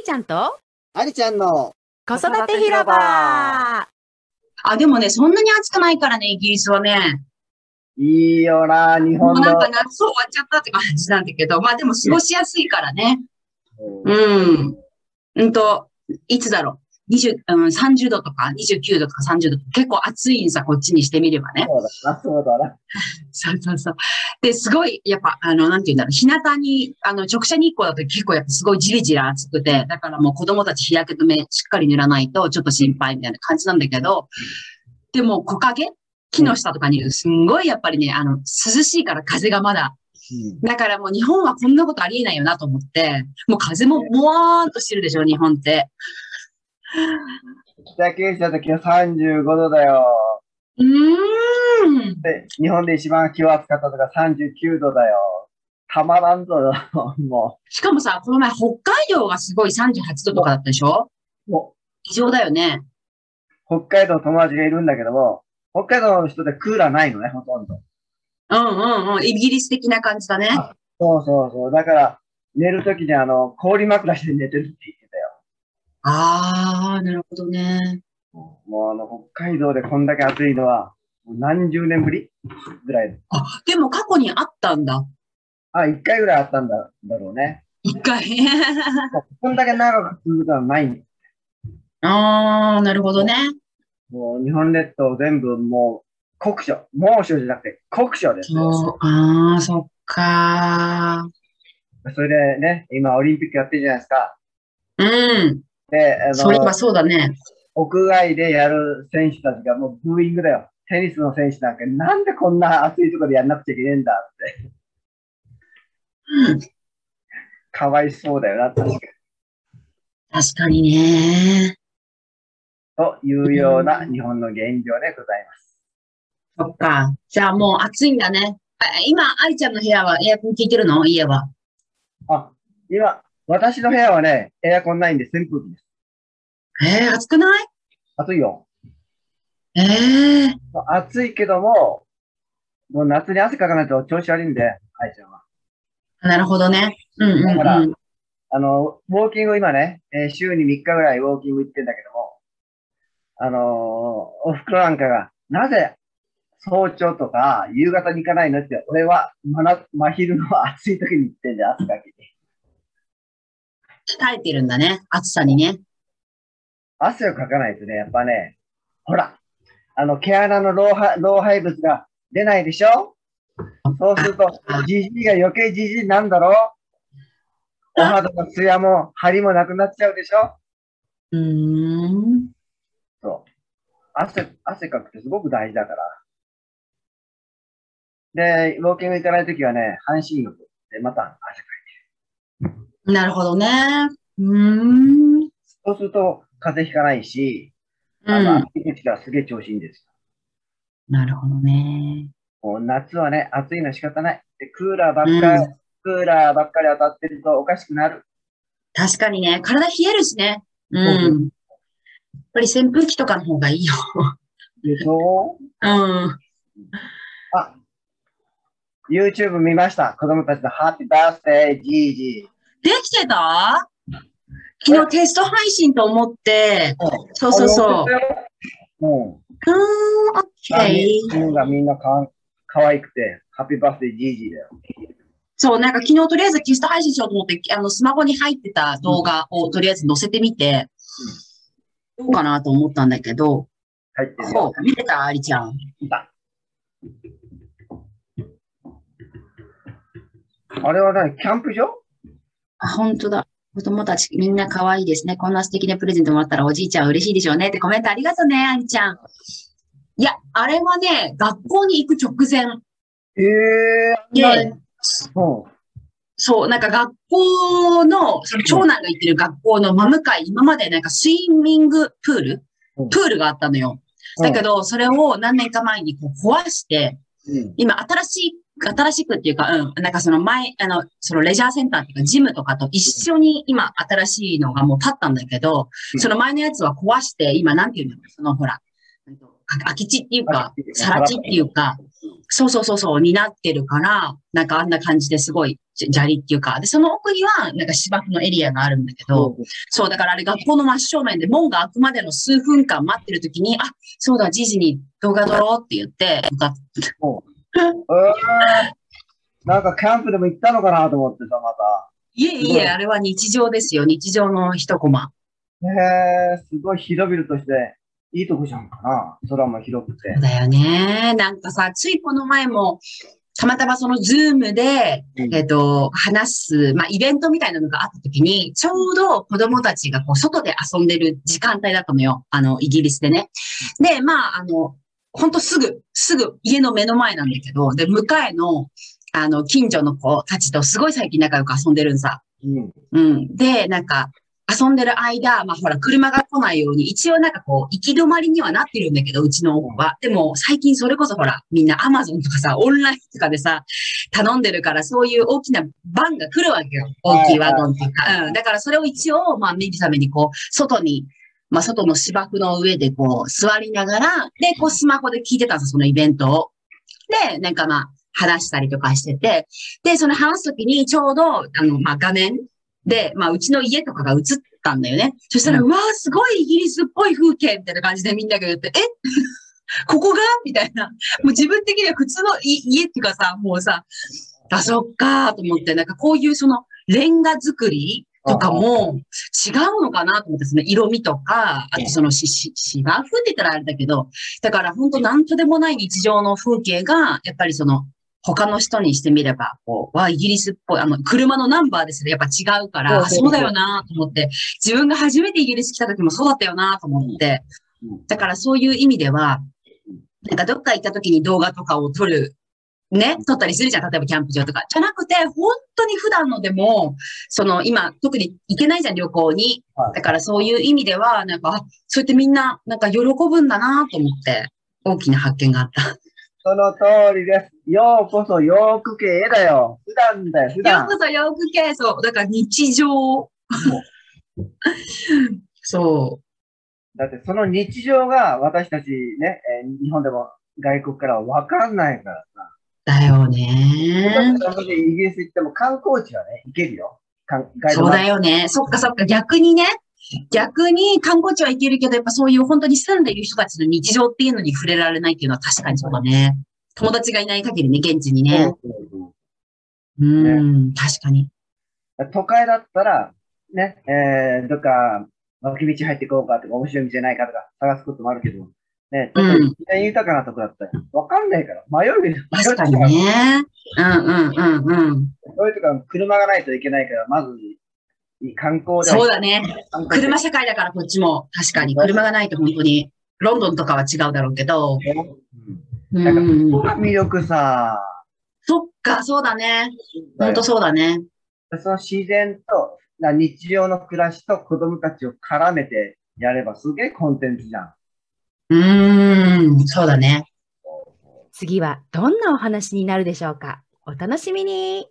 ーちゃんと？ありちゃんの子育て広場あ、でもね、そんなに暑くないからね、イギリスはね。いいよな、日本のもうなん。か夏終わっちゃったって感じなんだけど、まあでも過ごしやすいからね。うん。うんと、いつだろう？20うん、30度とか29度とか30度とか結構暑いんさ、こっちにしてみればね。そうだな、そうだな。そうそうそう。で、すごい、やっぱ、あの、なんて言うんだろう、日向に、あの、直射日光だと結構やっぱすごいじりじり暑くて、だからもう子供たち日焼け止めしっかり塗らないとちょっと心配みたいな感じなんだけど、でも木陰？木の下とかにすんごいやっぱりね、あの、涼しいから風がまだ。だからもう日本はこんなことありえないよなと思って、もう風ももわーんとしてるでしょ、日本って。北九州の時は35度だよ。うーん。で、日本で一番気を暑かったのが39度だよ。たまらんぞ、もしかもさ、この前北海道がすごい38度とかだったでしょ？う。も異常だよね。う、北海道友達がいるんだけども、北海道の人でクーラーないのね、ほとんど。うんうんうん。イギリス的な感じだね。そうそうそう。だから、寝るときにあの、氷枕して寝てるって言っあー、なるほどね。もうあの、北海道でこんだけ暑いのは、何十年ぶりぐらい。あ、でも過去にあったんだ。あ、一回ぐらいあったんだだろうね。一回。こんだけ長く続くのはないあー、なるほどね。もう日本列島全部もう酷暑。猛暑じゃなくて酷暑ですね。そう、あー、そっかそれでね、今オリンピックやってるじゃないですか。ー。うん。で、あのそういえば、そうだね。屋外でやる選手たちがもうブーイングだよ。テニスの選手なんか、なんでこんな暑いところでやんなくちゃいけねえんだって。かわいそうだよな、確かに。確かにね。というような日本の現状でございます。そっか。じゃあもう暑いんだね。あ今、愛ちゃんの部屋はエアコン効いてるの？家は。あ、今、私の部屋はね、エアコンないんで扇風機です。えー、暑くない？暑いよ。えー。暑いけども、もう夏に汗かかないと調子悪いんで、愛ちゃんは。なるほどね。うんうんだからうん。あの、ウォーキング今ね、えー週に3日ぐらいウォーキング行ってんだけども、あのーお袋なんかが、なぜ早朝とか夕方に行かないのって、俺は真夏真昼の暑い時に行ってんだよ、汗かきに。耐えてるんだね。暑さにね。汗をかかないとね、やっぱね、ほら、あの、毛穴の老廃老廃物が出ないでしょ？そうすると、じじいが余計じじいなんだろお肌のツヤも張りもなくなっちゃうでしょ？うーん。そう。汗、汗かくってすごく大事だから。で、ウォーキング行かないときはね、半身浴でまた汗かいなるほどね。うーん。て。そうすると風邪ひかないし、うあの、ん。暑い時がすげえ調子いいんですなるほどね。よ。もう夏はね、暑いの仕方ない。で、クーラーばっかり、うんクーラーばっかり当たってるとおかしくなる。確かにね。体冷えるしね。う。そうんやっぱり扇風機とかの方がいいよ。でしょ？うん。あ、YouTube 見ました。子供たちのハッピーバースデー、ジージできてた？昨日テスト配信と思って、ー。そうそうそう。う。うん。うーん、オッケー。みんなみんなか可愛くて、ハッピーバースデージージーだよ。そう、なんか昨日とりあえずテスト配信しようと思って、あの、スマホに入ってた動画をとりあえず載せてみて、どうかなと思ったんだけど、入って。そう、見てた？ありちゃん。あれは何？キャンプ場？あ、本当だ。子供たちみんな可愛いですね。こんな素敵なプレゼントもらったらおじいちゃん嬉しいでしょうねってコメントありがとうね、ありちゃん。いや、あれはね、学校に行く直前ええで、うん。そう、なんか学校の、その長男が行ってる学校の真向かい、今までなんかスイミングプール？うんプールがあったのよ。だけど、それを何年か前にこう壊して、うん。今新しい、新しくっていうか、うん、なんかその前、あの、そのレジャーセンターっていうか、ジムとかと一緒に今新しいのがもう立ったんだけど、うん。その前のやつは壊して、今なんていうのそのほら、空き地っていうか、さら地っていうか、そうそうそうそう、になってるから、なんかあんな感じですごいじ砂利っていうか、で、その奥にはなんか芝生のエリアがあるんだけど、そう、だからあれ学校の真正面で門が開くまでの数分間待ってる時に、あ、そうだ、じいじに動画撮ろうって言って、向かっえーなんかキャンプでも行ったのかなと思ってさ、まいえいえ、あれは日常ですよ。日常の一コマ。た。へえ、すごい広々として、いいとこじゃんかな。空も広くてそう。だよね。なんかさ、ついこの前も、たまたまそのズームで、うんえっと、話す、まあ、イベントみたいなのがあった時に、ちょうど子供たちがこう、外で遊んでる時間帯だったのよ。あの、イギリスでね。で、まあ、あの、ほんとすぐ、すぐ家の目の前なんだけど、で、向かいの、あの、近所の子たちとすごい最近仲良く遊んでるんさ。うん。うん。で、なんか、遊んでる間、まあほら、車が来ないように、一応なんかこう、行き止まりにはなってるんだけど、うちの奥は。でも、最近それこそほら、みんなアマゾンとかさ、オンラインとかでさ、頼んでるから、そういう大きなバンが来るわけよ。大きいワゴンっていうか。うん。だからそれを一応、まあ見るためにこう、外に、まあ外の芝生の上でこう、座りながら、で、こうスマホで聞いてたんですよ、そのイベントを。で、なんかまあ、話したりとかしてて、で、その話すときにちょうど、あの、まあ画面で、まあ、うちの家とかが映ったんだよね。そしたら、ううわー、すごいイギリスっぽい風景みたいな感じでみんなが言って、え？ここが？みたいな。もう自分的には普通のい家っていうかさ、もうさ、あ、そっかーと思って、なんかこういうそのレンガ作りとかも違うのかなと思って、その色味とか、あとそのし、し、芝生って言ったらあれだけど、だから本当なんとでもない日常の風景が、やっぱりその、他の人にしてみれば、こう、わ、イギリスっぽい、あの、車のナンバーですね、やっぱ違うから、あそうだよなと思って、自分が初めてイギリス来た時もそうだったよなと思って。うん、だからそういう意味では、なんかどっか行った時に動画とかを撮る、ね、撮ったりするじゃん。例えばキャンプ場とか。じゃなくて、本当に普段のでも、その今、特に行けないじゃん、旅行にはい。だからそういう意味では、なんか、あそうやってみんな、なんか喜ぶんだなと思って、大きな発見があった。その通りです。ようこそヨーク系だよ。普段だよ、普よ段く。ぞよくけ、そう。だから日常。そだってその日常が私たちね、えー日本でも外国からはわかんないからさ。う。だよね。イギリス行っても観光地はね、行けるよ。そうだよね。そっかそっか。逆にね。逆に観光地は行けるけど、やっぱそういう本当に住んでいる人たちの日常っていうのに触れられないっていうのは確かにそうだね。友達がいない限りね、現地にね。そうん、確かに。都会だったら、ね、えー、どっか脇道入っていこうかとか、面白い道ないかとか探すこともあるけど、ね、ちょっとうん自然豊かなとこだったら、わかんないから、迷うよ。確かにね。うんうんうんうん。そういうとこは車がないといけないから、まず、観光そうだね。車社会だからこっちも。確かに。車がないと本当に。ロンドンとかは違うだろうけど。うんうなんか、魅力さ。そっか、そうだね。本当そうだね。その自然と、な日常の暮らしと子供たちを絡めてやればすげえコンテンツじゃん。うーん、そうだね。次はどんなお話になるでしょうか？お楽しみに